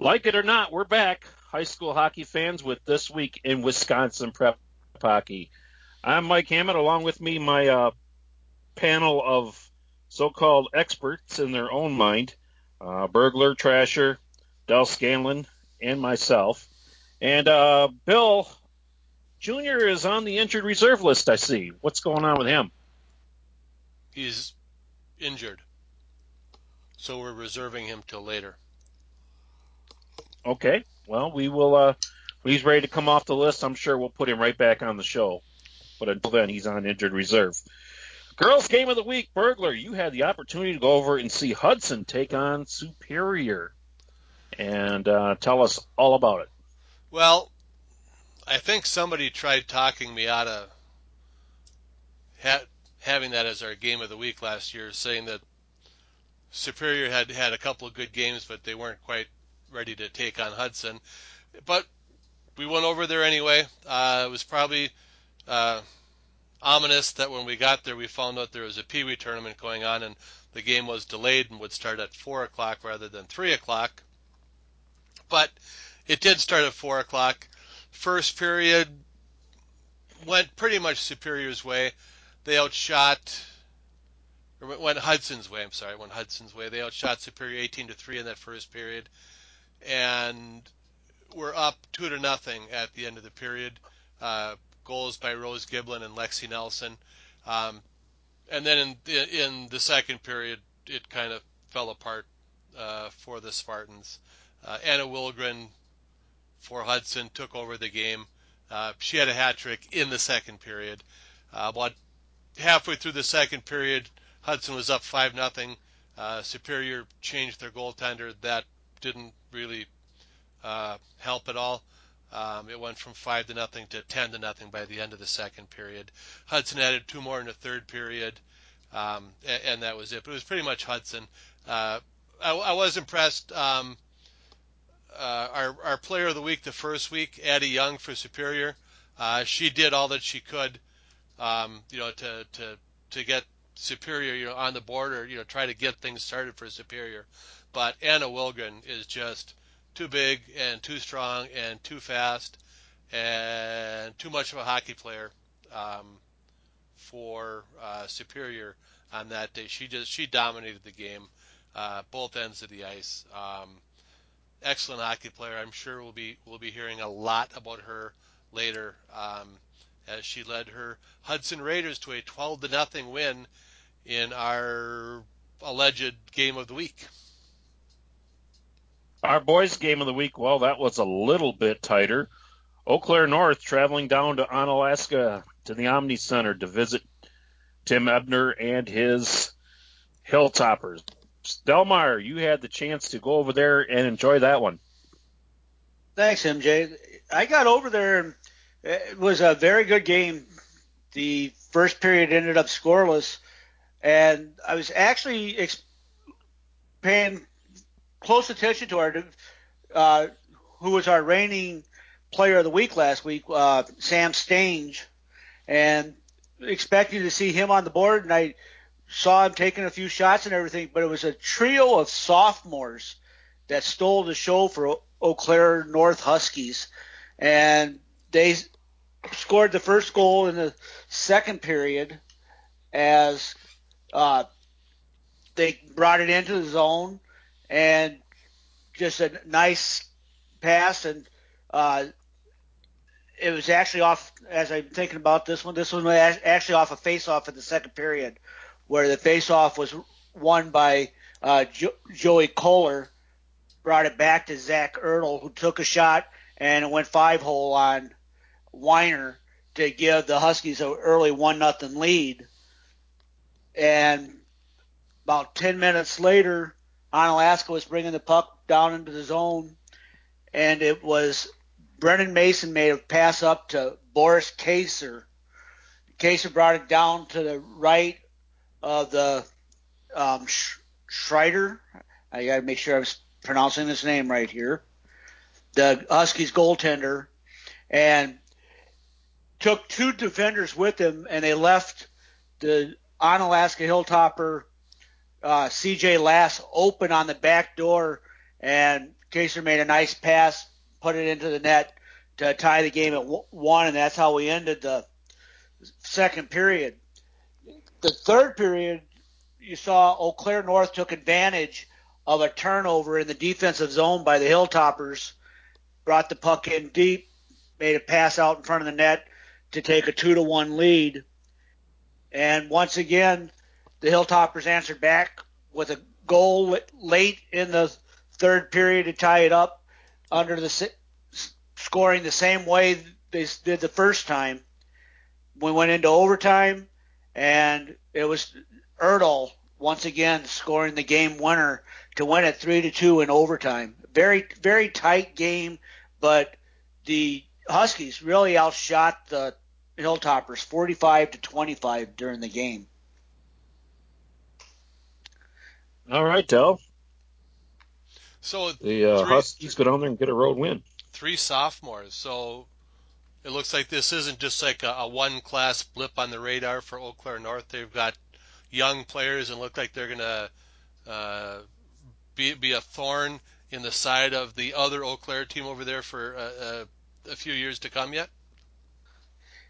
Like it or not, we're back, high school hockey fans, with this week in Wisconsin prep hockey. I'm Mike Hammond. Along with me, my uh, panel of so-called experts in their own mind: uh, Burglar, Trasher, Del Scanlon, and myself. And uh, Bill Junior is on the injured reserve list. I see. What's going on with him? He's injured, so we're reserving him till later. Okay. Well, we will. Uh, when he's ready to come off the list, I'm sure we'll put him right back on the show. But until then, he's on injured reserve. Girls game of the week, Burglar. You had the opportunity to go over and see Hudson take on Superior, and uh, tell us all about it. Well, I think somebody tried talking me out of ha- having that as our game of the week last year, saying that Superior had had a couple of good games, but they weren't quite ready to take on Hudson. But we went over there anyway. Uh, it was probably uh, ominous that when we got there, we found out there was a Pee Wee tournament going on, and the game was delayed and would start at four o'clock rather than three o'clock. But it did start at four o'clock. First period went pretty much Superior's way. They outshot or went Hudson's way. I'm sorry, went Hudson's way. They outshot Superior 18 to three in that first period and we're up two to nothing at the end of the period. Uh, goals by Rose Giblin and Lexi Nelson, um, and then in in the second period, it kind of fell apart uh, for the Spartans. Uh, Anna Wilgren for Hudson took over the game. Uh, she had a hat trick in the second period. Uh, about halfway through the second period, Hudson was up five nothing. Uh, Superior changed their goaltender. That didn't really uh, help at all. Um, it went from five to nothing to ten to nothing by the end of the second period. Hudson added two more in the third period, um, and, and, that was it. But it was pretty much Hudson. Uh, I, I, was impressed. Um, uh, our our player of the week the first week, Addie Young for Superior. Uh, she did all that she could, um, you know, to to to get Superior, you know, on the board or you know try to get things started for Superior. But Anna Wilgren is just too big and too strong and too fast and too much of a hockey player um, for uh, Superior on that day. She just she dominated the game, uh, both ends of the ice. Um, excellent hockey player. I'm sure we'll be we'll be hearing a lot about her later um, as she led her Hudson Raiders to a 12 to nothing win in our alleged game of the week. Our boys' game of the week, well, that was a little bit tighter. Eau Claire North traveling down to Onalaska to the Omni Center to visit Tim Ebner and his Hilltoppers. Delmeyer, you had the chance to go over there and enjoy that one. Thanks, MJ. I got over there and it was a very good game. The first period ended up scoreless, and I was actually ex- paying close attention to our uh, who was our reigning player of the week last week, uh, Sam Stange, and expecting to see him on the board. And I saw him taking a few shots and everything, but it was a trio of sophomores that stole the show for Eau Claire North Huskies, and they scored the first goal in the second period as uh, they brought it into the zone and just a nice pass and uh, it was actually off as I'm thinking about this one. This one was actually off a face-off in the second period, where the face-off was won by uh, jo- Joey Kohler, brought it back to Zach Ertl, who took a shot and it went five hole on Weiner to give the Huskies an early one nothing lead. And about ten minutes later, Onalaska was bringing the puck down into the zone, and it was Brennan Mason made a pass up to Boris Kaser. Kaser brought it down to the right of the um, Schreider. I got to make sure I'm pronouncing his name right here. The Huskies goaltender, and took two defenders with him, and they left the Onalaska Hilltopper uh, CJ Lass open on the back door and Kaser made a nice pass, put it into the net to tie the game at one, and that's how we ended the second period. The third period, you saw Eau Claire North took advantage of a turnover in the defensive zone by the Hilltoppers, brought the puck in deep, made a pass out in front of the net to take a two to one lead. And once again, the Hilltoppers answered back with a goal late in the third period to tie it up under the scoring the same way they did the first time. We went into overtime and it was Ertl once again scoring the game winner to win it three to two in overtime. Very very tight game, but the Huskies really outshot the Hilltoppers 45 to 25 during the game. All right, Del. So the uh, three, Huskies go down there and get a road win. Three sophomores. So it looks like this isn't just like a, a one class blip on the radar for Eau Claire North. They've got young players and look like they're going to uh, be be a thorn in the side of the other Eau Claire team over there for uh, a few years to come yet.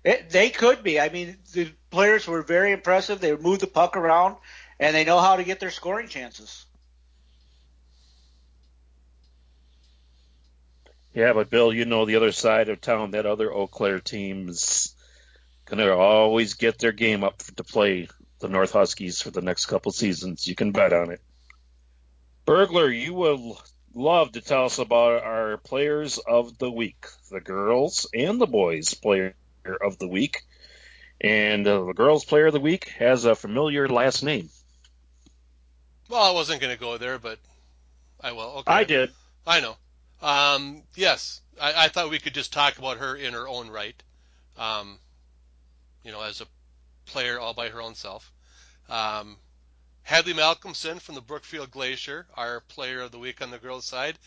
It, they could be. I mean, the players were very impressive. They move the puck around, and they know how to get their scoring chances. Yeah, but Bill, you know the other side of town. That other Eau Claire team's gonna always get their game up to play the North Huskies for the next couple seasons. You can bet on it. Burglar, you will love to tell us about our players of the week, the girls and the boys player of the week. And uh, the girls player of the week has a familiar last name. Well, I wasn't going to go there, but I will. Okay. I did. I know. Um, yes, I, I, thought we could just talk about her in her own right. Um, you know, as a player all by her own self. Um, Hadley Malcolmson from the Brookfield Glacier, our player of the week on the girls' side.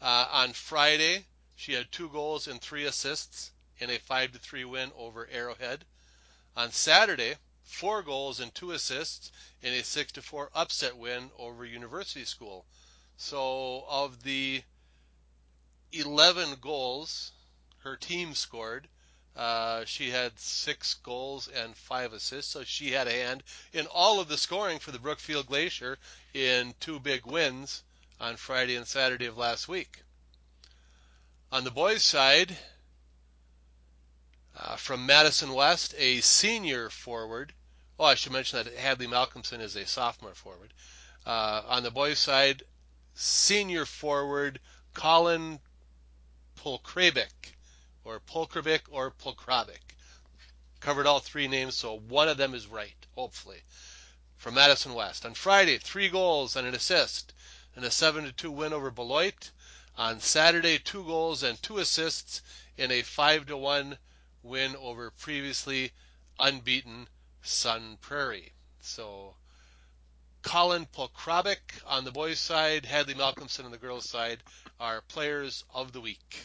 Uh, on Friday, she had two goals and three assists in a 5 to 3 win over Arrowhead. On Saturday, four goals and two assists in a 6 to 4 upset win over University School. So, of the 11 goals her team scored, uh, she had six goals and five assists, so she had a hand in all of the scoring for the Brookfield Glacier in two big wins on Friday and Saturday of last week. On the boys' side, from Madison West, a senior forward. Oh, I should mention that Hadley Malcolmson is a sophomore forward. Uh, on the boys' side, senior forward Colin Polkrabik or Polkrabik or Polkrabik. Covered all three names, so one of them is right, hopefully. From Madison West. On Friday, three goals and an assist in a 7 2 win over Beloit. On Saturday, two goals and two assists in a 5 1 win over previously unbeaten Sun Prairie. So Colin Polkrabik on the boys' side, Hadley Malcolmson on the girls' side are players of the week.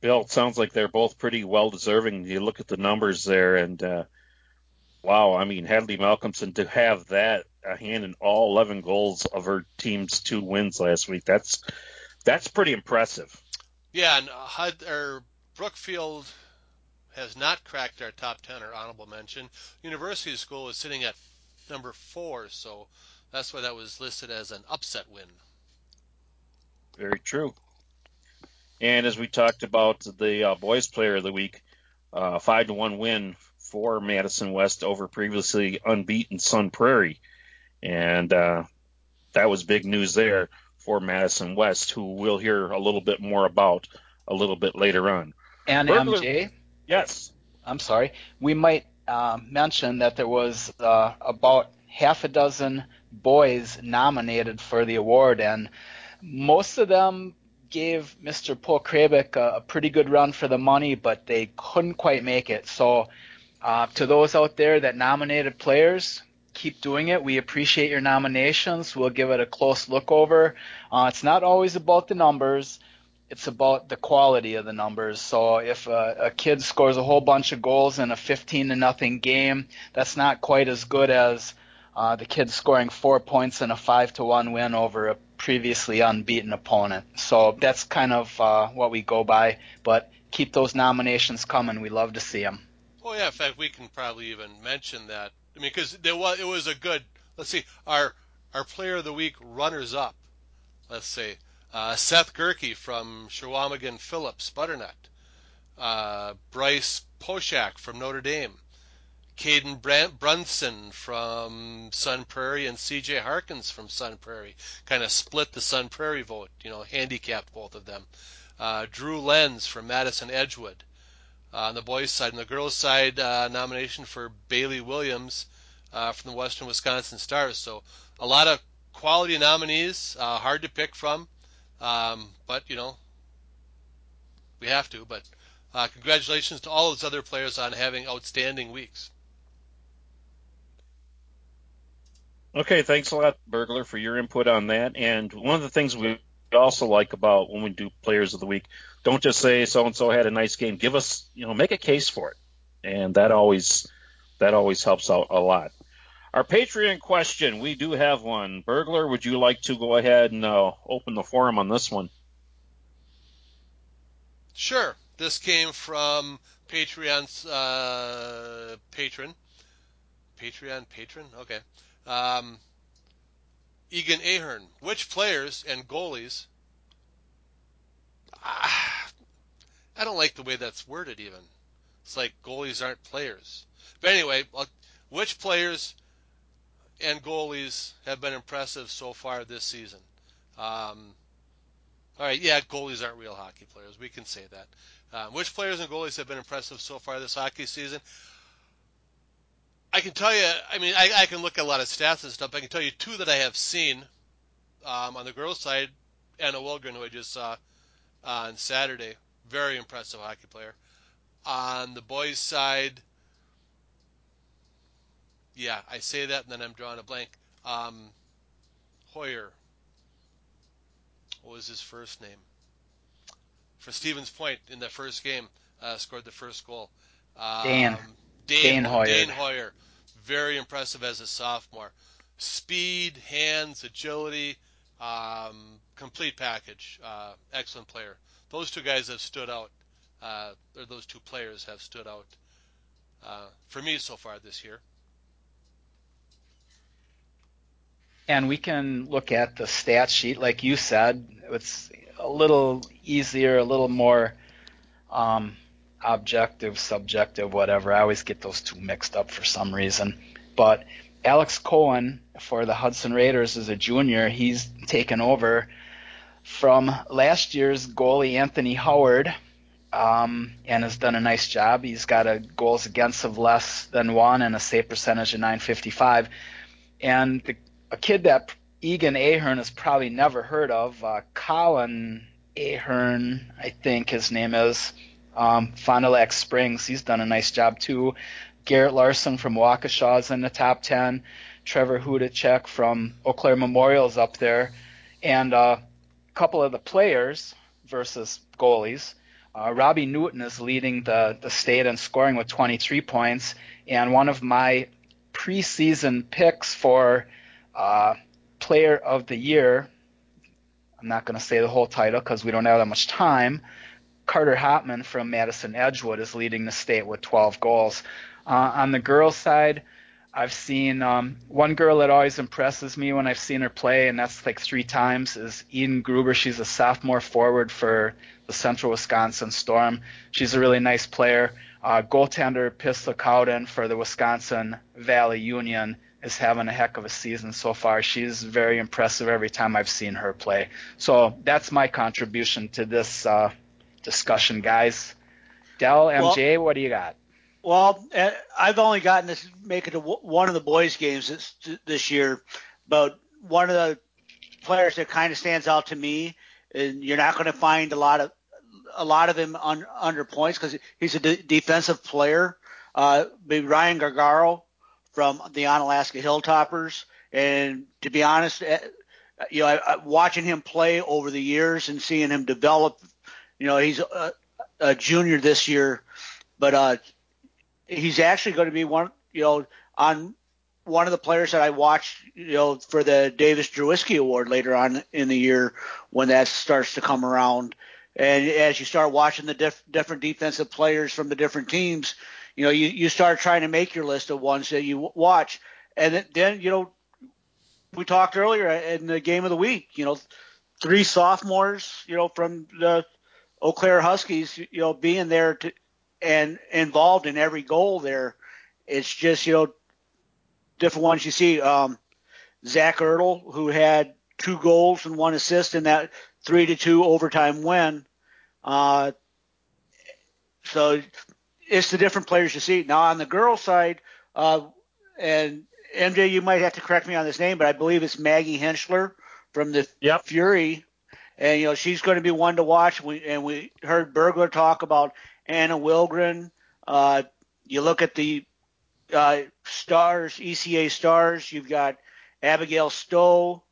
Bill, it sounds like they're both pretty well deserving. You look at the numbers there, and uh, wow, I mean Hadley Malcolmson to have that a hand in all 11 goals of her team's two wins last week. That's that's pretty impressive. Yeah, and HUD or Brookfield has not cracked our top 10 or honorable mention. University School is sitting at number four, so that's why that was listed as an upset win. Very true. And as we talked about the uh, boys player of the week, uh, five to one win for Madison West over previously unbeaten Sun Prairie, and uh, that was big news there for Madison West, who we'll hear a little bit more about a little bit later on. And MJ, yes, I'm sorry, we might uh, mention that there was uh, about half a dozen boys nominated for the award, and most of them gave Mr. Polkrabik a, a, pretty good run for the money, but they couldn't quite make it. So, uh, to those out there that nominated players, keep doing it. We appreciate your nominations. We'll give it a close look over. Uh, it's not always about the numbers. It's about the quality of the numbers. So if a, a kid scores a whole bunch of goals in a 15 to nothing game, that's not quite as good as uh, the kid scoring four points in a five to one win over a previously unbeaten opponent. So that's kind of uh, what we go by. But keep those nominations coming. We love to see them. Oh yeah, in fact, we can probably even mention that. I mean, because there was it was a good. Let's see, our our player of the week runners up. Let's uh, Seth Gerke from Chequamegon Phillips Butternut, uh, Bryce Poshak from Notre Dame, Caden Brunson from Sun Prairie, and C.J. Harkins from Sun Prairie. Kind of split the Sun Prairie vote, you know, handicapped both of them. Uh, Drew Lenz from Madison Edgewood. Uh, on the boys' side, on the girls' side, uh, nomination for Bailey Williams uh, from the Western Wisconsin Stars. So a lot of quality nominees, uh, hard to pick from, um, but you know we have to. But uh, congratulations to all those other players on having outstanding weeks. Okay, thanks a lot, Burglar, for your input on that. And one of the things we also like about when we do Players of the Week, don't just say so and so had a nice game. Give us, you know, make a case for it, and that always that always helps out a lot. Our Patreon question, we do have one. Burglar, would you like to go ahead and uh, open the forum on this one? Sure. This came from Patreon's uh, patron. Patreon patron? Okay. Um, Egan Ahern. Which players and goalies? Ah, I don't like the way that's worded. Even it's like goalies aren't players. But anyway, which players and goalies have been impressive so far this season? Um, all right, yeah, goalies aren't real hockey players. We can say that. Um, which players and goalies have been impressive so far this hockey season? I can tell you, I mean, I, I, can look at a lot of stats and stuff. I can tell you two that I have seen um, on the girls' side. Anna Wilgren, who I just saw on Saturday, very impressive hockey player. On the boys' side, yeah, I say that and then I'm drawing a blank. Um, Hoyer. What was his first name? For Stevens Point in the first game, uh, scored the first goal. Um, Dan. Dane, Dane Hoyer. Dane Hoyer. Very impressive as a sophomore. Speed, hands, agility, um, complete package. Uh, excellent player. Those two guys have stood out. Uh, or those two players have stood out uh, for me so far this year. And we can look at the stat sheet, like you said. It's a little easier, a little more um, objective, subjective, whatever. I always get those two mixed up for some reason. But Alex Cohen for the Hudson Raiders is a junior. He's taken over from last year's goalie Anthony Howard um, and has done a nice job. He's got a goals against of less than one and a save percentage of 955. And the, a kid that Egan Ahern has probably never heard of, uh, Colin Ahern, I think his name is, um, Fond du Lac Springs, he's done a nice job too. Garrett Larson from Waukesha Waukesha's in the top 10. Trevor Hudacek from Eau Claire Memorial's up there. And uh, a couple of the players versus goalies. Uh, Robbie Newton is leading the, the state in scoring with 23 points. And one of my preseason picks for uh, player of the year, I'm not going to say the whole title because we don't have that much time, Carter Hopman from Madison Edgewood is leading the state with 12 goals. Uh, on the girls' side, I've seen um, one girl that always impresses me when I've seen her play, and that's like three times, is Eden Gruber. She's a sophomore forward for the Central Wisconsin Storm. She's a really nice player. Uh, goaltender Pistol Cowden for the Wisconsin Valley Union is having a heck of a season so far. She's very impressive every time I've seen her play. So that's my contribution to this uh, discussion, guys. Del, MJ, well, what do you got? Well, eh, I've only gotten to make it to one of the boys' games this, this year, but one of the players that kind of stands out to me, and you're not going to find a lot of a lot of him un, under points because he's a de- defensive player. Uh, Ryan Gargaro from the Onalaska Hilltoppers, and to be honest, eh, you know, I, I, watching him play over the years and seeing him develop you know, he's a, a junior this year, but uh, he's actually going to be one. You know, on one of the players that I watched, you know, for the Davis Drewiske Award later on in the year when that starts to come around. And as you start watching the diff- different defensive players from the different teams, you know, you, you start trying to make your list of ones that you watch. And then, you know, we talked earlier in the game of the week, you know, three sophomores, you know, from the Eau Claire Huskies, you know, being there to, and involved in every goal there. It's just, you know, different ones you see. Um, Zach Ertl, who had two goals and one assist in that three to two overtime win. Uh, so it's the different players you see. Now on the girl side, uh, and MJ, you might have to correct me on this name, but I believe it's Maggie Henschler from the yep. Fury, and you know she's going to be one to watch. We and we heard Burglar talk about Anna Wilgren. Uh, you look at the uh, stars, ECA stars. You've got Abigail Stowe,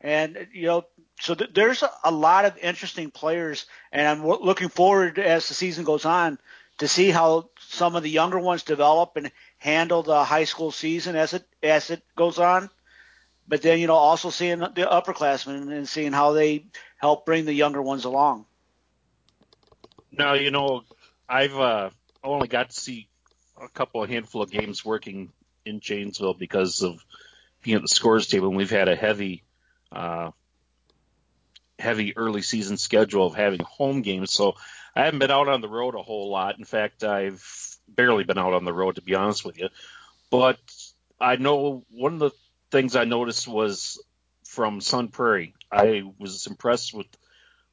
and you know, so th- there's a, a, lot of interesting players, and I'm w- looking forward as the season goes on to see how some of the younger ones develop and handle the high school season as it as it goes on. But then you know, also seeing the upperclassmen and seeing how they help bring the younger ones along. Now you know, I've uh, only got to see a couple of handful of games working in Janesville because of being at the scores table, and we've had a heavy, uh, heavy early season schedule of having home games. So I haven't been out on the road a whole lot. In fact, I've barely been out on the road to be honest with you. But I know one of the things I noticed was from Sun Prairie. I was impressed with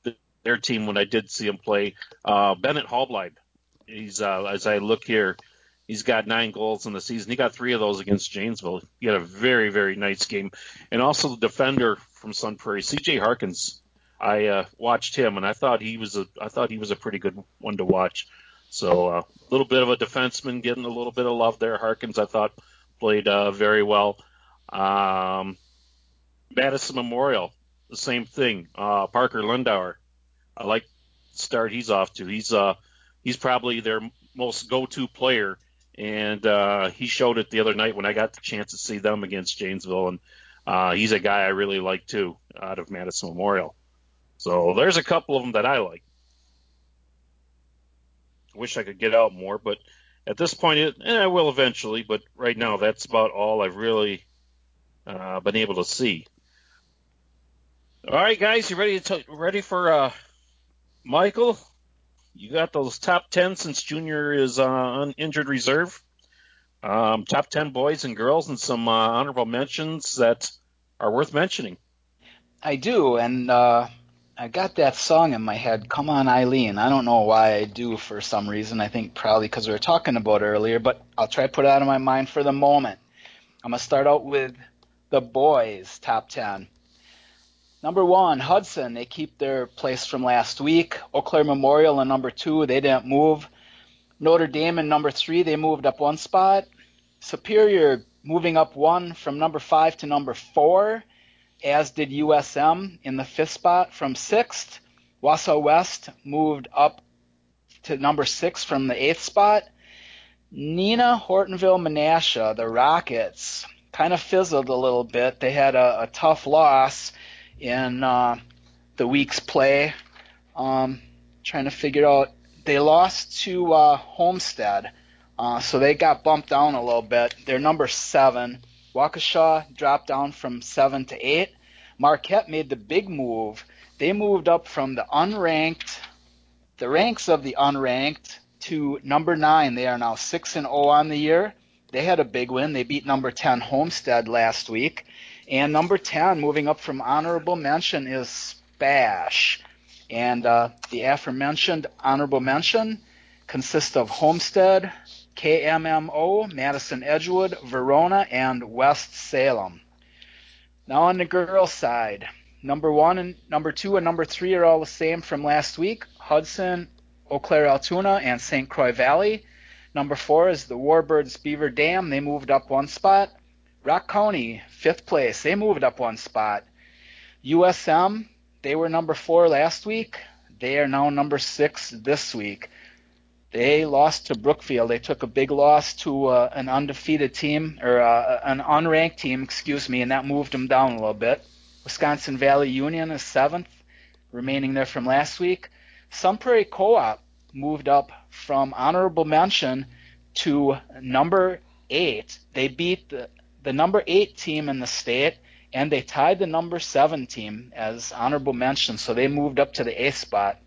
the, their team when I did see them play. Uh, Bennett Hallblide. He's uh, as I look here, He's got nine goals in the season. He got three of those against Janesville. He had a very, very nice game. And also the defender from Sun Prairie, C.J. Harkins. I uh, watched him, and I thought he was a I thought he was a pretty good one to watch. So a uh, little bit of a defenseman getting a little bit of love there. Harkins, I thought, played uh, very well. Um, Madison Memorial, the same thing. Uh, Parker Lindauer, I like the start he's off to. He's uh he's probably their most go-to player and uh, he showed it the other night when I got the chance to see them against Janesville, and he's a guy I really like too out of Madison Memorial. So there's a couple of them that I like. Wish I could get out more, but at this point, it, eh, I will eventually. But right now, that's about all I've really uh, been able to see. All right, guys, you ready to t- ready for uh, Michael? you got those top 10 since Junior is uh, on injured reserve. Um, top 10 boys and girls, and some uh, honorable mentions that are worth mentioning. I do, and uh, I got that song in my head, Come On Eileen. I don't know why I do for some reason. I think probably because we were talking about earlier, but I'll try to put it out of my mind for the moment. I'm going to start out with the boys' top 10. Number one, Hudson. They keep their place from last week. Eau Claire Memorial in number two. They didn't move. Notre Dame in number three. They moved up one spot. Superior moving up one from number five to number four, as did USM in the fifth spot from sixth. Wausau West moved up to number six from the eighth spot. Neenah Hortonville Menasha, the Rockets, kind of fizzled a little bit. They had a, a tough loss in uh, the week's play. Um, trying to figure out. They lost to uh, Homestead, uh, so they got bumped down a little bit. They're number seven. Waukesha dropped down from seven to eight. Marquette made the big move. They moved up from the unranked, the ranks of the unranked, to number nine. They are now six and zero oh on the year. They had a big win. They beat number ten Homestead last week. And number 10, moving up from honorable mention, is Spash. And uh, the aforementioned honorable mention consists of Homestead, KMMO, Madison Edgewood, Verona, and West Salem. Now on the girls' side, number one and number two and number three are all the same from last week. Hudson, Eau Claire Altoona, and St. Croix Valley. Number four is the Warbirds Beaver Dam. They moved up one spot. Rock County, fifth place. They moved up one spot. USM, they were number four last week. They are now number six this week. They lost to Brookfield. They took a big loss to uh, an undefeated team or uh, an unranked team, excuse me, and that moved them down a little bit. Wisconsin Valley Union is seventh, remaining there from last week. Sun Prairie Co-op moved up from honorable mention to number eight. They beat the, the number eight team in the state, and they tied the number seven team as honorable mention, so they moved up to the eighth spot.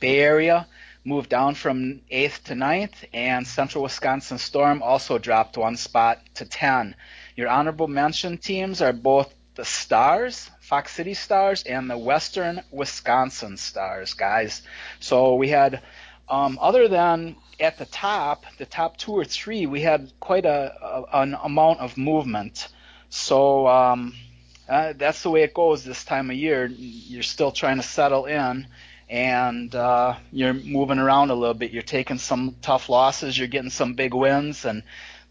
Bay Area moved down from eighth to ninth, and Central Wisconsin Storm also dropped one spot to 10. Your honorable mention teams are both the Stars, Fox City Stars, and the Western Wisconsin Stars, guys. So we had, um, other than at the top, the top two or three, we had quite a, a an amount of movement. So um, uh, that's the way it goes this time of year. You're still trying to settle in and uh, you're moving around a little bit. You're taking some tough losses, you're getting some big wins, and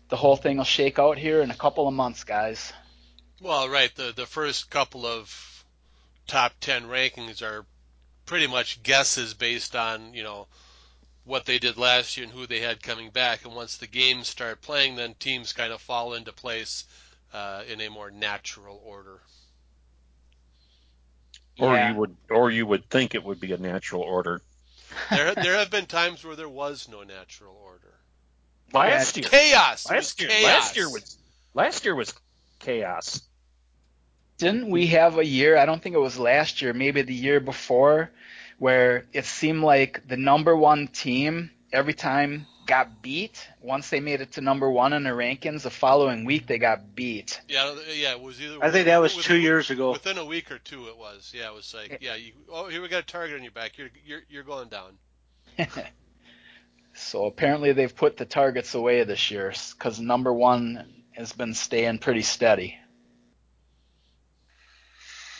the whole thing will shake out here in a couple of months, guys. Well, right. The the first couple of top ten rankings are pretty much guesses based on you know what they did last year and who they had coming back. And once the games start playing, then teams kind of fall into place uh, in a more natural order. Or Yeah. you would, or you would think it would be a natural order. There there have been times where there was no natural order. Last year, Chaos. Last year, chaos. last year was last year was chaos. Didn't we have a year? I don't think it was last year, maybe the year before, where it seemed like the number one team every time got beat. Once they made it to number one in the rankings, the following week they got beat. Yeah, yeah, it was either. I think that was within- two years ago. Within a week or two, it was. Yeah, it was like, yeah, you, oh, here we got a target on your back. You're you're you're going down. So apparently they've put the targets away this year because number one has been staying pretty steady.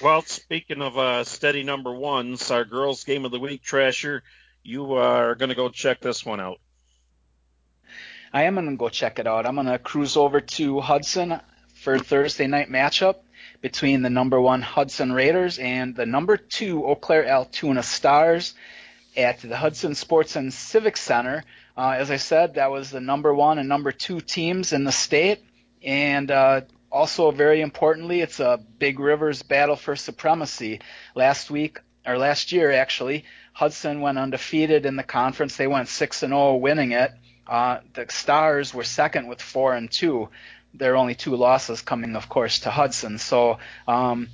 Well, speaking of uh, steady number ones, our girls' game of the week, Trasher, you are going to go check this one out. I am going to go check it out. I'm to cruise over to Hudson for Thursday night matchup between the number one Hudson Raiders and the number two Eau Claire Altoona Stars at the Hudson Sports and Civic Center. Uh, as I said, that was the number one and number two teams in the state. And uh, also, very importantly, it's a Big Rivers battle for supremacy. Last week, or last year actually, Hudson went undefeated in the conference. They went 6 and 0, winning it. Uh, the Stars were second with 4 and 2. There are only two losses coming, of course, to Hudson. So, um,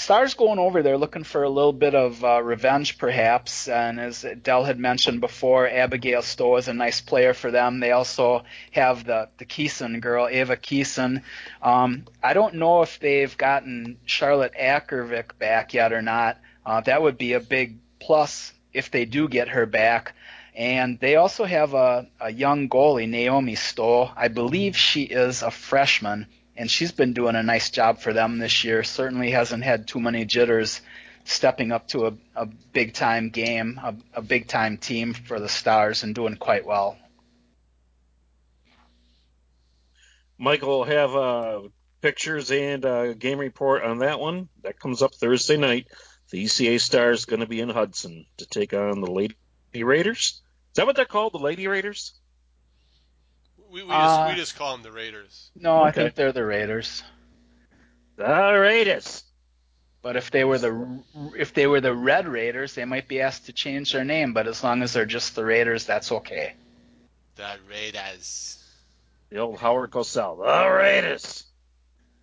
Stars going over there looking for a little bit of uh, revenge, perhaps. And as Del had mentioned before, Abigail Stowe is a nice player for them. They also have the the Keeson girl, Ava Keeson. Um, I don't know if they've gotten Charlotte Ackervik back yet or not. Uh, that would be a big plus if they do get her back. And they also have a, a young goalie, Naomi Stoll. I believe she is a freshman and she's been doing a nice job for them this year. Certainly hasn't had too many jitters stepping up to a, a big time game, a, a big time team for the Stars, and doing quite well. Michael will have uh, pictures and uh, game report on that one. That comes up Thursday night. The ECA Stars going to be in Hudson to take on the Lady Raiders. Is that what they're called, the Lady Raiders? We, we Uh, just we just call them the Raiders. No, I think they're the Raiders. The Raiders. But if they were the if they were the Red Raiders, they might be asked to change their name. But as long as they're just the Raiders, that's okay. The Raiders. The old Howard Cosell. The Raiders.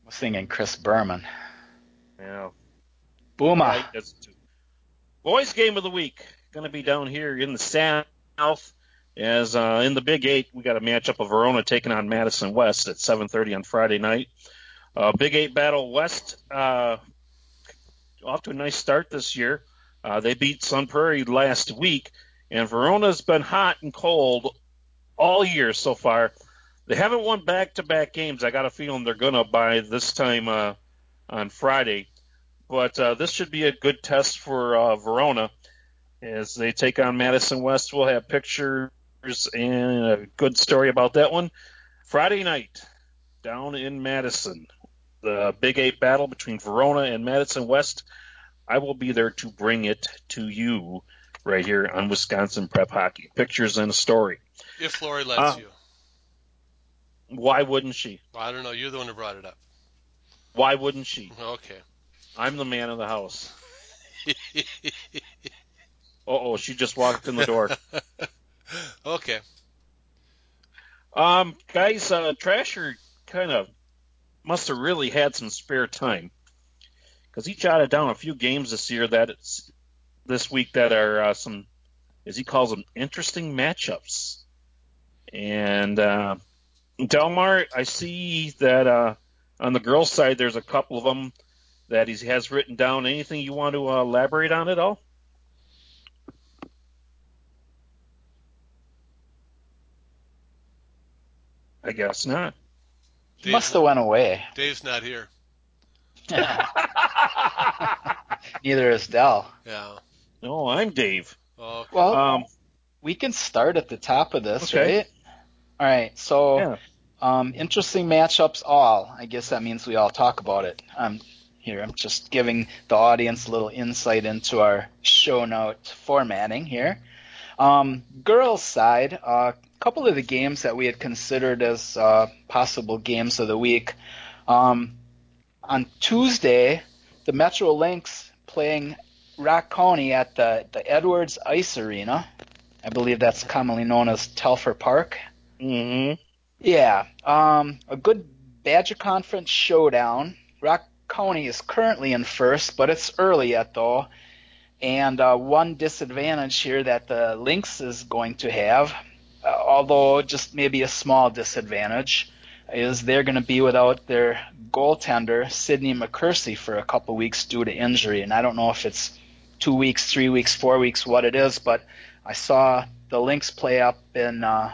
I'm singing Chris Berman. Yeah. Booma. Right. Boys game of the week going to be down here in the south. As uh, in the Big Eight, we got a matchup of Verona taking on Madison West at 7:30 on Friday night. Uh, Big Eight battle West uh, off to a nice start this year. Uh, they beat Sun Prairie last week, and Verona's been hot and cold all year so far. They haven't won back-to-back games. I got a feeling they're gonna by this time uh, on Friday but uh, this should be a good test for Verona as they take on Madison West. We'll have pictures and a good story about that one Friday night down in Madison. The Big Eight battle between Verona and Madison West. I will be there to bring it to you right here on Wisconsin Prep Hockey. Pictures and a story. If Lori lets Uh, you. Why wouldn't she? Well, I don't know. You're the one who brought it up. Why wouldn't she? Okay. I'm the man of the house. Uh oh, she just walked in the door. okay. Um, guys, uh, Trasher kind of must have really had some spare time because he jotted down a few games this year that it's, this week that are uh, some, as he calls them, interesting matchups. And uh, Delmar, I see that uh, on the girls' side, there's a couple of them that he has written down. Anything you want to uh, elaborate on at all? I guess not. He must have went away. Dave's not here. Neither is Del. Yeah. no, I'm Dave. Oh, Well, Um, we can start at the top of this, Okay. right? All right. So, Yeah. um, interesting matchups. All. I guess that means we all talk about it. Um, here, I'm just giving the audience a little insight into our show note formatting here. Um, girls' side, uh, couple of the games that we had considered as uh, possible games of the week. Um, on Tuesday, the Metro Lynx playing Rock County at the, the Edwards Ice Arena. I believe that's commonly known as Telfer Park. hmm Yeah, um, a good Badger Conference showdown. Rock County is currently in first, but it's early yet though. And uh, one disadvantage here that the Lynx is going to have, although just maybe a small disadvantage, is they're going to be without their goaltender Sydney McCursey for a couple weeks due to injury. And I don't know if it's two weeks, three weeks, four weeks, what it is, but I saw the Lynx play up in uh,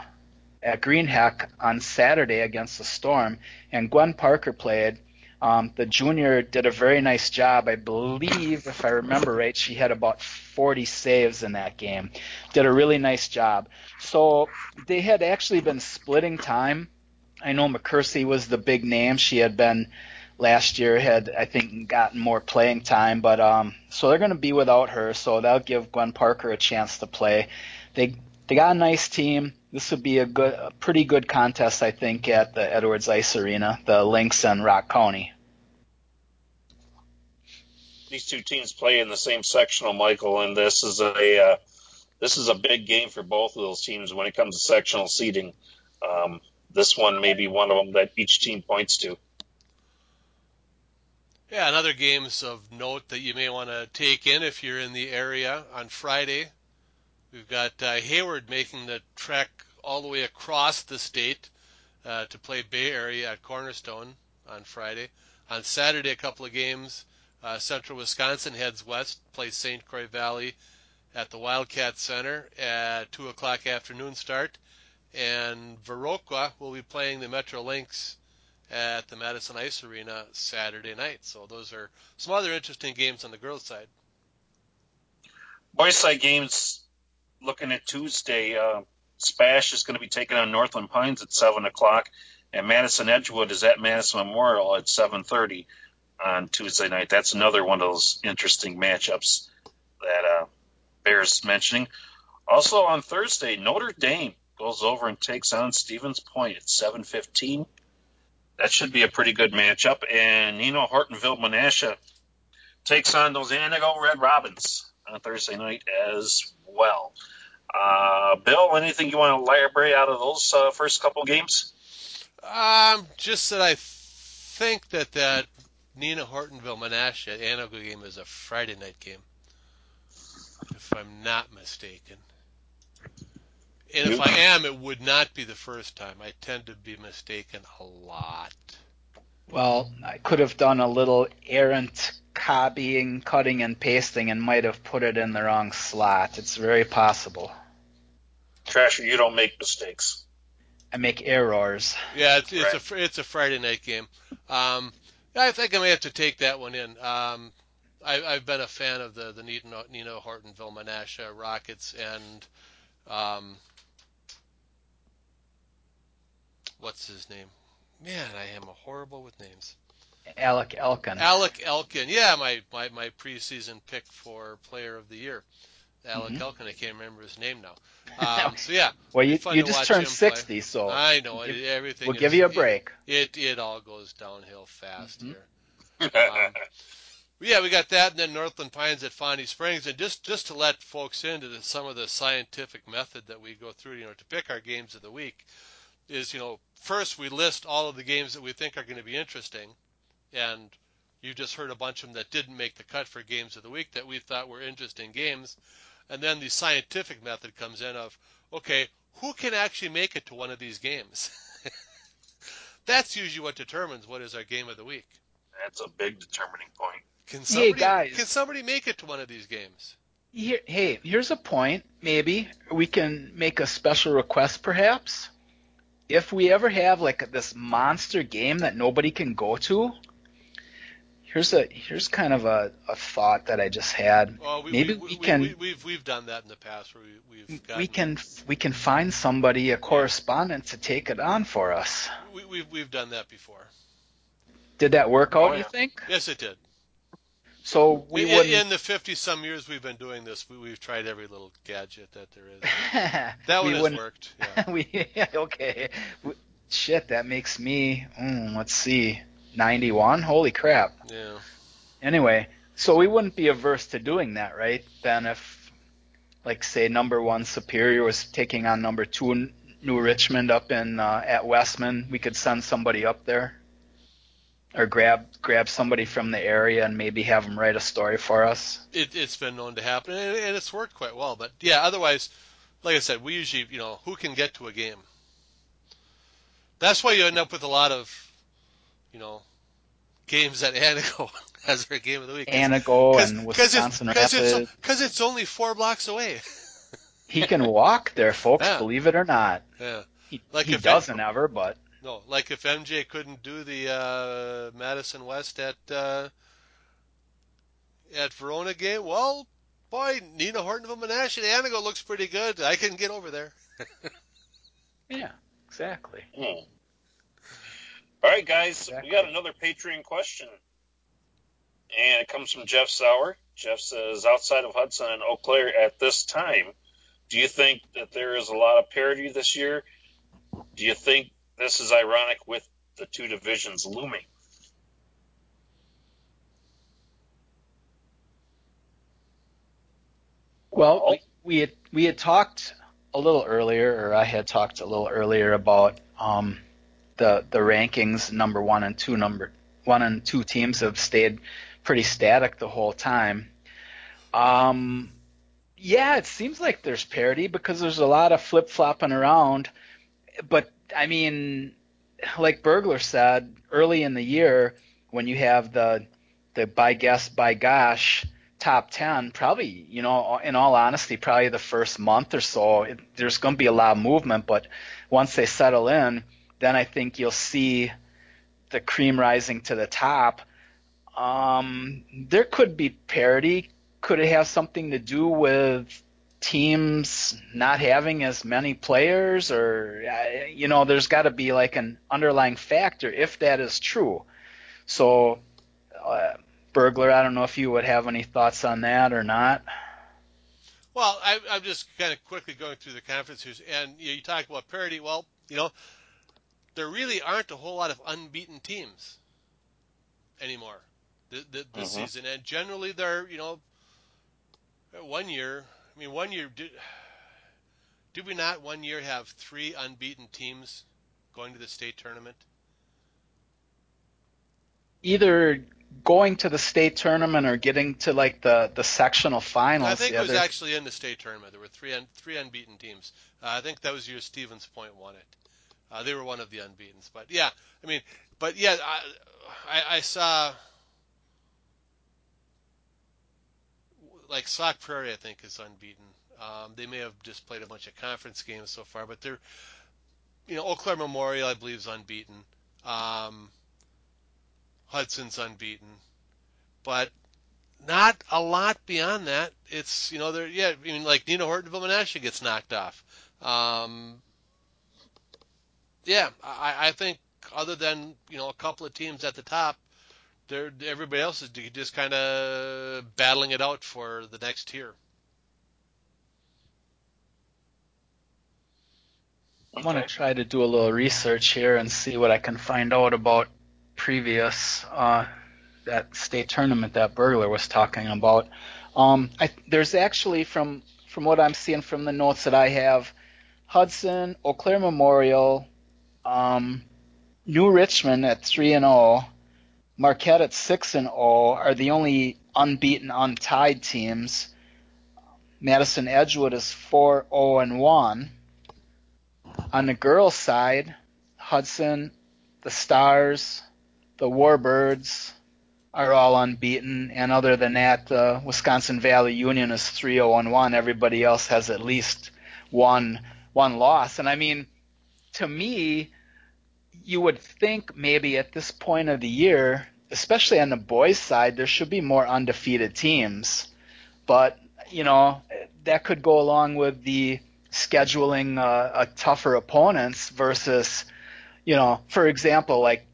at Greenheck on Saturday against the Storm, and Gwen Parker played. Um, the junior did a very nice job. I believe, if I remember right, she had about 40 saves in that game. Did a really nice job. So they had actually been splitting time. I know McCursey was the big name. She had been last year had I think gotten more playing time, but um, so they're going to be without her. So that'll give Gwen Parker a chance to play. They they got a nice team. This would be a good, a pretty good contest, I think, at the Edwards Ice Arena, the Lynx and Rock County. These two teams play in the same sectional, Michael, and this is a uh, this is a big game for both of those teams when it comes to sectional seeding. Um, this one may be one of them that each team points to. Yeah, and other games of note that you may want to take in if you're in the area on Friday. We've got uh, Hayward making the trek all the way across the state uh, to play Bay Area at Cornerstone on Friday. On Saturday, a couple of games. Uh, Central Wisconsin heads west, plays St. Croix Valley at the Wildcat Center at 2 o'clock afternoon start. And Viroqua will be playing the Metro Lynx at the Madison Ice Arena Saturday night. So those are some other interesting games on the girls' side. Boys' side games. Looking at Tuesday, uh, Spash is going to be taking on Northland Pines at seven o'clock, and Madison Edgewood is at Madison Memorial at seven thirty on Tuesday night. That's another one of those interesting matchups that uh, bears mentioning. Also on Thursday, Notre Dame goes over and takes on Stevens Point at seven fifteen. That should be a pretty good matchup. And Nino Hortonville Menasha takes on those Anago Red Robins on Thursday night as well. Uh, Bill, anything you want to elaborate out of those uh, first couple games? Um, just that I think that that Neenah Hortonville Menasha Anago game is a Friday night game, if I'm not mistaken. And if I am, it would not be the first time. I tend to be mistaken a lot. Well, I could have done a little errant copying, cutting, and pasting, and might have put it in the wrong slot. It's very possible. Trasher, you don't make mistakes. I make errors. Yeah, it's, it's Right. a it's a Friday night game. Um, I think I may have to take that one in. Um, I, I've been a fan of the the Nino, Nino Hortonville Menasha Rockets and um, what's his name? Man, I am horrible with names. Alec Elkin. Alec Elkin. Yeah, my, my, my preseason pick for Player of the Year. Alec Mhm. Elkin. I can't remember his name now. Um, so yeah, Well, you, you just turned him play. 60, so I know it, give- everything. we'll is- give you a break. It it all goes downhill fast Mhm. here. Um, yeah, we got that, and then Northland Pines at Fondy Springs, and just just to let folks into the, some of the scientific method that we go through, you know, to pick our games of the week, is you know first we list all of the games that we think are going to be interesting, and you just heard a bunch of them that didn't make the cut for games of the week that we thought were interesting games, and then the scientific method comes in of okay, who can actually make it to one of these games? That's usually what determines what is our game of the week. That's a big determining point. Can Hey, somebody guys. can somebody make it to one of these games? Here, hey, here's a point. Maybe we can make a special request, perhaps. If we ever have like this monster game that nobody can go to, here's a here's kind of a, a thought that I just had. Well, we, Maybe we, we we, can- we, we've we've done that in the past where we, we've gotten, We can we can find somebody, a correspondent, to take it on for us. we, we've we've done that before. Did that work out? Oh, You think? Yes, it did. So we in, in the fifty some years we've been doing this, we, we've tried every little gadget that there is. That one has worked. Yeah. we okay. Shit, that makes me. Mm, let's see, ninety-one. Holy crap. yeah. Anyway, so we wouldn't be averse to doing that, right? Then if, like, say, number one Superior was taking on number two New Richmond up in uh, at Westman, we could send somebody up there, or grab grab somebody from the area and maybe have them write a story for us. It, it's been known to happen, and, and it's worked quite well. But yeah, otherwise, like I said, we usually, you know, who can get to a game. That's why you end up with a lot of, you know, games at Anago as our game of the week. Anago Cause, and 'cause Wisconsin it's, cause Rapids. cause it's only four blocks away. He can walk there, folks. Yeah. Believe it or not. Yeah. He, Like he if doesn't ever, but No, like if MJ couldn't do the uh, Madison West at uh, at Verona game, well, boy, Neenah Hortonville Menasha at Anago looks pretty good. I can get over there. yeah, exactly. Hmm. All right, guys, Exactly. we got another Patreon question. And it comes from Jeff Sauer. Jeff says, outside of Hudson and Eau Claire at this time, do you think that there is a lot of parity this year? Do you think this is ironic with the two divisions looming? Well, we, we had we had talked a little earlier, or I had talked a little earlier about um, the the rankings. Number one and two, number one and two teams have stayed pretty static the whole time. Um, yeah, it seems like there's parity because there's a lot of flip flopping around. But I mean, like Burglar said early in the year, when you have the the by guess by gosh top 10 probably you know in all honesty probably the first month or so it, there's going to be a lot of movement but once they settle in then i think you'll see the cream rising to the top. Um, there could be parity. Could it have something to do with teams not having as many players? Or you know there's got to be like an underlying factor if that is true. So uh, burglar i don't know if you would have any thoughts on that or not. Well, I, I'm just kind of quickly going through the conferences, and you, know, you talk about parity. Well, you know, there really aren't a whole lot of unbeaten teams anymore th- th- this Mhm. season, and generally they're, you know, one year. I mean, one year did, did we not one year have three unbeaten teams going to the state tournament? either going to the state tournament or getting to like the the sectional finals I think yeah, it was there's- actually in the state tournament. There were three un, three unbeaten teams. Uh, I think that was your Stevens Point won it. Uh, they were one of the unbeaten's. But yeah, I mean, but yeah, I, I, I saw like Sauk Prairie. I think is unbeaten. Um, they may have just played a bunch of conference games so far, but they're you know Eau Claire Memorial I believe is unbeaten. Um, Hudson's unbeaten, but not a lot beyond that. It's you know there yeah I mean like Neenah Hortonville Menasha gets knocked off. Um, yeah, I, I think other than you know a couple of teams at the top, they everybody else is just kind of battling it out for the next tier. I'm gonna try to do a little research here and see what I can find out about previous uh, that state tournament that burglar was talking about. Um, I, there's actually from from what I'm seeing from the notes that I have, Hudson, Eau Claire Memorial, um, New Richmond at three and oh, Marquette at six and oh are the only unbeaten, untied teams. Madison Edgewood is four zero and one. On the girls' side, Hudson, the Stars, the Warbirds are all unbeaten, and other than that, uh, Wisconsin Valley Union is three zero and one. Everybody else has at least one one loss. And I mean, to me, you would think maybe at this point of the year, especially on the boys' side, there should be more undefeated teams. But you know, that could go along with the scheduling uh, a tougher opponents versus, you know, for example, like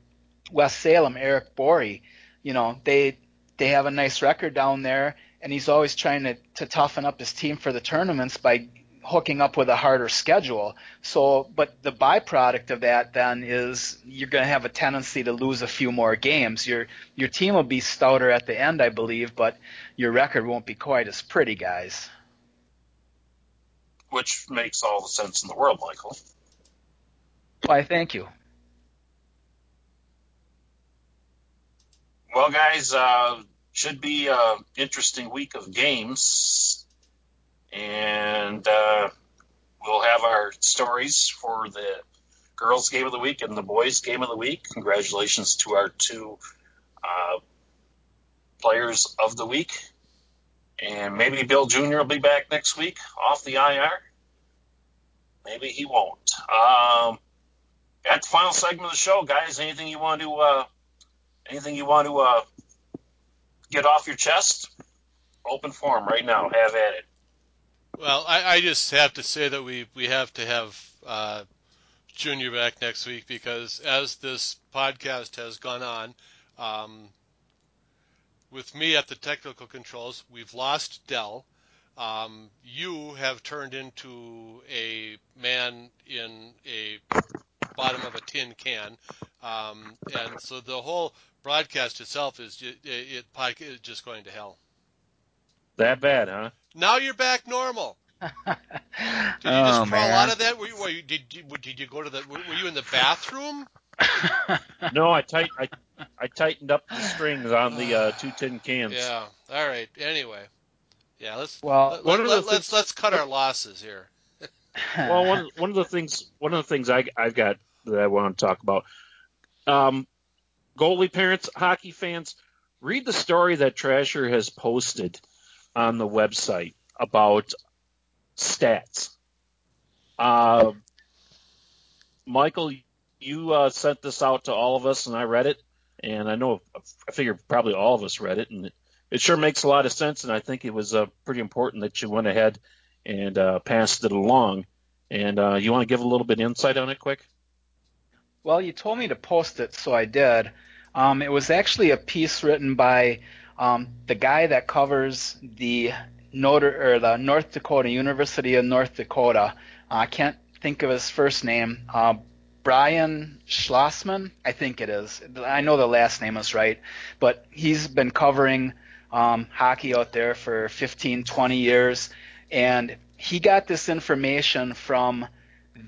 West Salem, Eric Borey, you know, they they have a nice record down there, and he's always trying to, to toughen up his team for the tournaments by hooking up with a harder schedule. So, but the byproduct of that then is you're going to have a tendency to lose a few more games. Your your team will be stouter at the end, I believe, but your record won't be quite as pretty, guys. Which makes all the sense in the world, Michael. Why, thank you. Well, guys, uh, should be an interesting week of games, and uh, we'll have our stories for the girls' game of the week and the boys' game of the week. Congratulations to our two uh, players of the week, and maybe Bill Jr. will be back next week off the IR. Maybe he won't. Um, at the final segment of the show, guys, anything you want to uh, Anything you want to uh, get off your chest? Open forum right now. Have at it. Well, I, I just have to say that we, we have to have uh, Junior back next week because as this podcast has gone on, um, with me at the technical controls, we've lost Del. Um, you have turned into a man in a bottom of a tin can, um, and so the whole broadcast itself is it, it, it just going to hell. That bad, huh? Now you're back normal. Did you oh, just crawl man. out of that? Were you, were you, did, you, did you go to the? Were, were you in the bathroom? no, I tight I, I tightened up the strings on the uh, two tin cans. Yeah. All right. Anyway. Yeah. Let's well. Let, let, let, let's let's cut our losses here. well, one one of the things one of the things I I've got that I want to talk about. Um, goalie parents, hockey fans, read the story that Trasher has posted on the website about stats. Uh, Michael, you uh, sent this out to all of us, and I read it, and I know I figure probably all of us read it, and it, it sure makes a lot of sense, and I think it was uh, pretty important that you went ahead and uh, passed it along. And uh, you want to give a little bit of insight on it, quick? Well, you told me to post it, so I did. Um, it was actually a piece written by um, the guy that covers the Notre, or the North Dakota University of North Dakota. Uh, I can't think of his first name. Uh, Brian Schlossman, I think it is. I know the last name is right, but he's been covering um, hockey out there for 15, 20 years, and he got this information from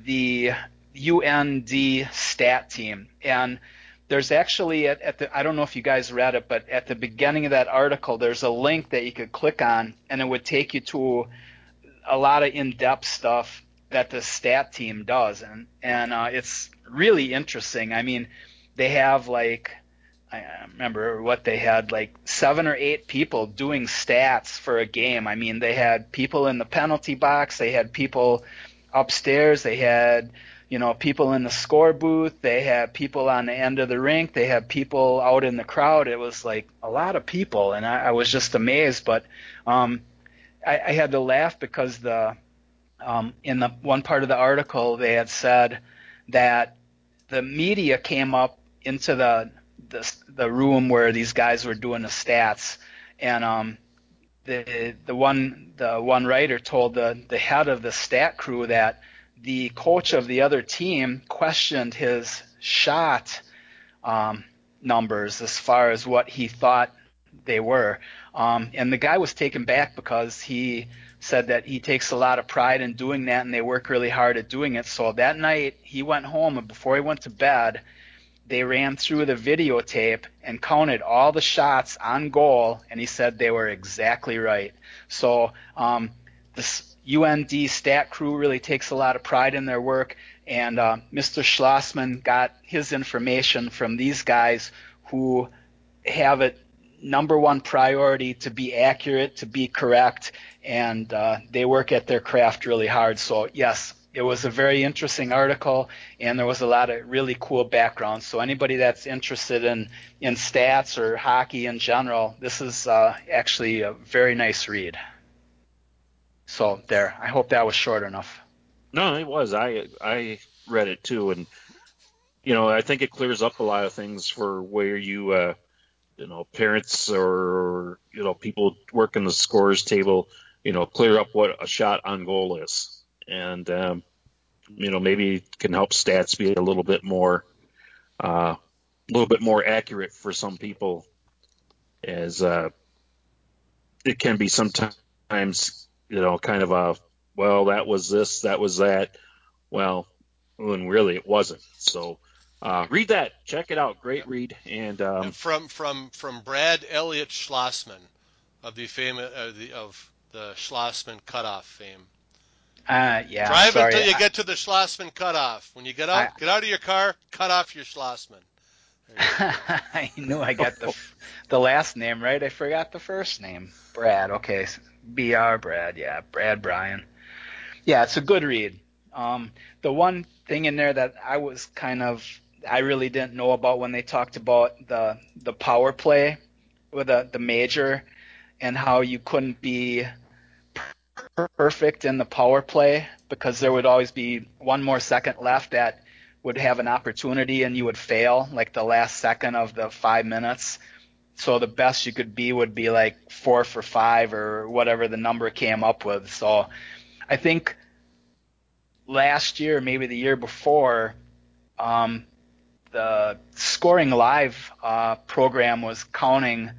the UND stat team, and there's actually at, at, the I don't know if you guys read it, but at the beginning of that article, there's a link that you could click on, and it would take you to a lot of in-depth stuff that the stat team does, and and uh, it's really interesting. I mean, they have like I remember what they had like seven or eight people doing stats for a game. I mean, they had people in the penalty box, they had people upstairs, they had you know, people in the score booth. They had people on the end of the rink. They had people out in the crowd. It was like a lot of people, and I, I was just amazed. But um, I, I had to laugh because the um, in the one part of the article they had said that the media came up into the the, the room where these guys were doing the stats, and um, the the one the one writer told the the head of the stat crew that the coach of the other team questioned his shot um, numbers as far as what he thought they were. Um, and the guy was taken back because he said that he takes a lot of pride in doing that and they work really hard at doing it. So that night he went home and before he went to bed, they ran through the videotape and counted all the shots on goal and he said they were exactly right. So um, this UND stat crew really takes a lot of pride in their work and uh, Mr. Schlossman got his information from these guys who have it number one priority to be accurate, to be correct, and uh, they work at their craft really hard. So yes, it was a very interesting article, and there was a lot of really cool background. So anybody that's interested in in stats or hockey in general, this is uh, actually a very nice read. So there, I hope that was short enough. No, it was. I I read it too, and you know I think it clears up a lot of things for where you uh, you know parents or you know people working the scores table you know clear up what a shot on goal is and um, you know maybe it can help stats be a little bit more uh, a little bit more accurate for some people as uh, it can be sometimes you know kind of a well that was this that was that well when really it wasn't so uh, read that. Check it out. Great read. And, um, and from from from Brad Elliott Schlossman of the famous uh, the, of the Schlossman cutoff fame. Uh, yeah. Drive sorry. until you I, get to the Schlossman cutoff. When you get out, I, get out of your car, cut off your Schlossman. I knew I got the the last name right. I forgot the first name. Brad. Okay. Br Brad. Yeah. Brad Bryan. Yeah, it's a good read. Um, the one thing in there that I was kind of I really didn't know about when they talked about the the power play with the the major and how you couldn't be perfect in the power play because there would always be one more second left that would have an opportunity and you would fail like the last second of the five minutes. So the best you could be would be like four for five or whatever the number came up with. So I think last year, maybe the year before, um, the scoring live uh, program was counting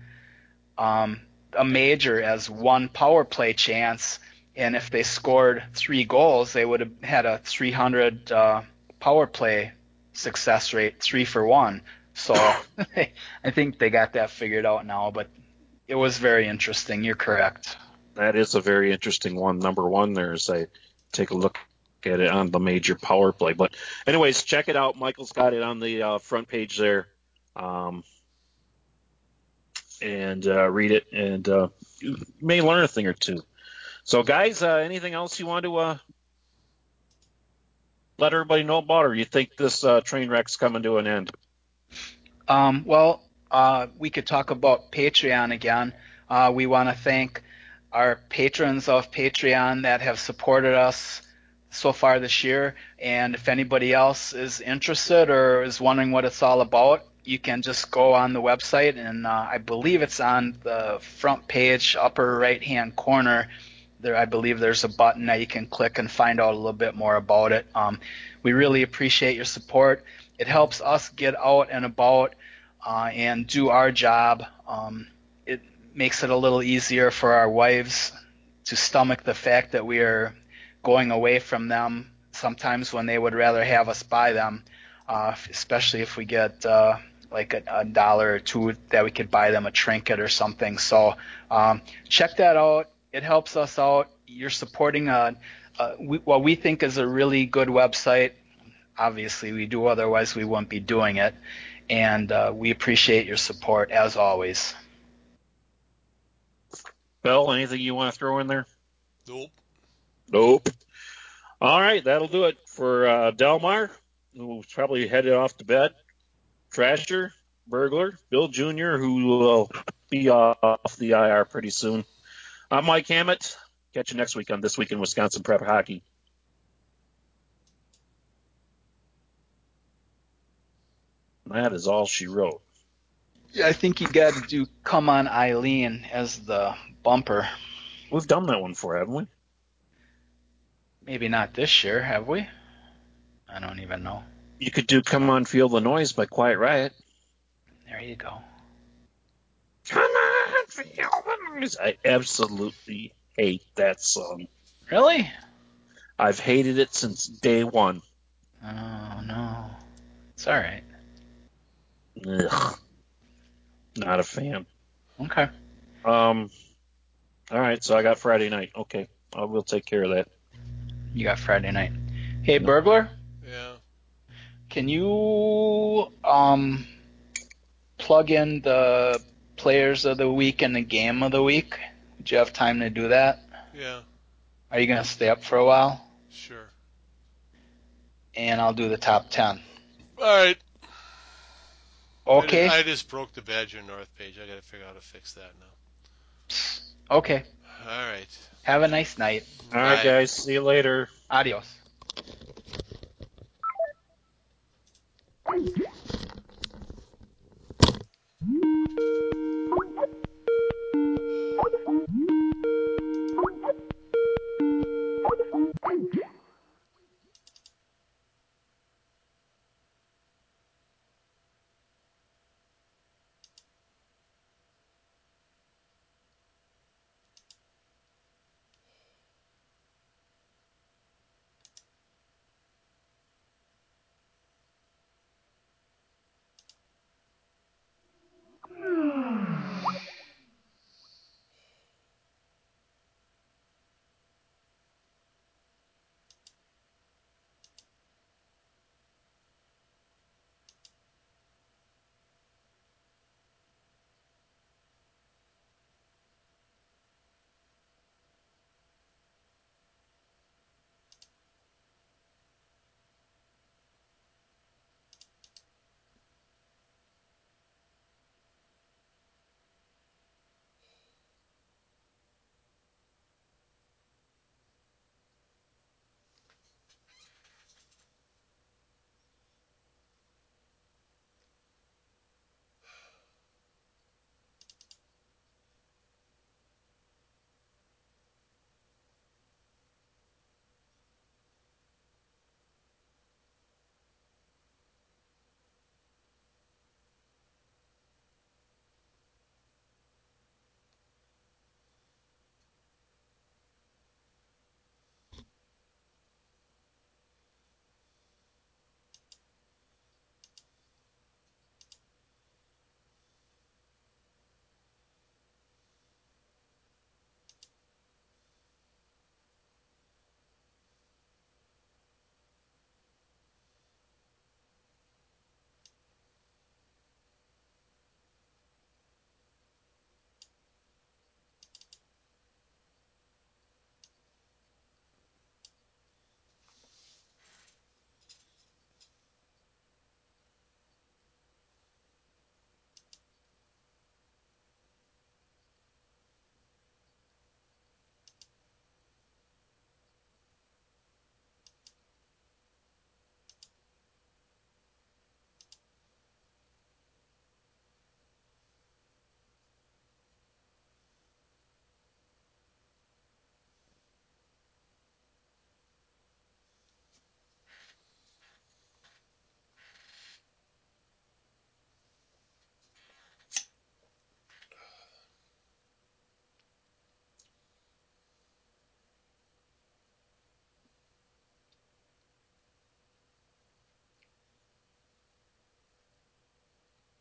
um, a major as one power play chance, and if they scored three goals, they would have had a 300 uh, power play success rate, three for one. So I think they got that figured out now, but it was very interesting. You're correct. That is a very interesting one. Number one, there's a take a look at it on the major power play. But anyways, check it out. Michael's got it on the uh, front page there. Um, and uh, read it, and uh, you may learn a thing or two. So, guys, uh, anything else you want to uh, let everybody know about, or you think this uh, train wreck's coming to an end? Um, well, uh, we could talk about Patreon again. Uh, we want to thank our patrons of Patreon that have supported us so far this year. And if anybody else is interested or is wondering what it's all about, you can just go on the website, and uh, I believe it's on the front page, upper right hand corner. There, I believe there's a button that you can click and find out a little bit more about it. Um, we really appreciate your support. It helps us get out and about uh, and do our job. Um, it makes it a little easier for our wives to stomach the fact that we are going away from them sometimes when they would rather have us buy them, uh, especially if we get uh, like a, a, dollar or two that we could buy them a trinket or something. So um, check that out. It helps us out. You're supporting a, a what we think is a really good website. Obviously, we do. Otherwise, we wouldn't be doing it. And uh, we appreciate your support as always. Bill, anything you want to throw in there? Nope. Nope. All right, that'll do it for uh, Delmar, who's probably headed off to bed. Trasher, Burglar, Bill Jr., who will be off the IR pretty soon. I'm Mike Hammett. Catch you next week on This Week in Wisconsin Prep Hockey. That is all she wrote. Yeah, I think you got to do "Come On, Eileen" as the bumper. We've done that one for, haven't we? Maybe not this year, have we? I don't even know. You could do "Come On, Feel the Noise" by Quiet Riot. There you go. Come on, feel the noise. I absolutely hate that song. Really? I've hated it since day one. Oh no. It's all right. Ugh. Not a fan. Okay. Um. All right, so I got Friday night. Okay, I will take care of that. You got Friday night. Hey, burglar. Yeah. Can you um plug in the players of the week and the game of the week? Would you have time to do that? Yeah. Are you gonna stay up for a while? Sure. And I'll do the top ten. All right. Okay. I just, I just, broke the Badger North page. I got to figure out how to fix that now. Okay. All right. Have a nice night. All Bye. right, guys. See you later. Adios.